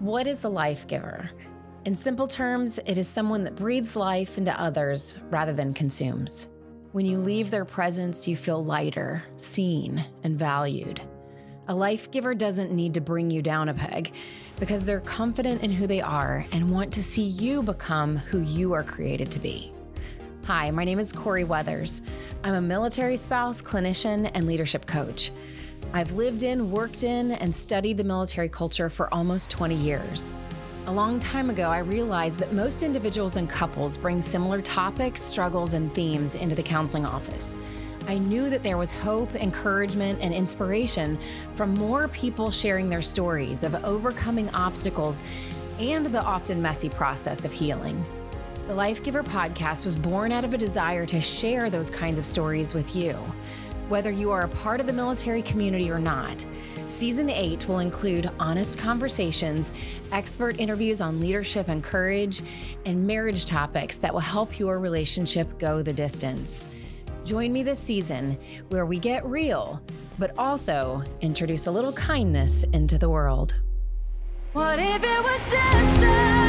What is a life giver? In simple terms, it is someone that breathes life into others rather than consumes. When you leave their presence, you feel lighter, seen, and valued. A life giver doesn't need to bring you down a peg because they're confident in who they are and want to see you become who you are created to be. Hi, my name is Corie Weathers. I'm a military spouse, clinician, and leadership coach. I've lived in, worked in, and studied the military culture for almost 20 years. A long time ago, I realized that most individuals and couples bring similar topics, struggles, and themes into the counseling office. I knew that there was hope, encouragement, and inspiration from more people sharing their stories of overcoming obstacles and the often messy process of healing. The Life Giver podcast was born out of a desire to share those kinds of stories with you. Whether you are a part of the military community or not, Season 8 will include honest conversations, expert interviews on leadership and courage, and marriage topics that will help your relationship go the distance. Join me this season where we get real, but also introduce a little kindness into the world. What if it was destined?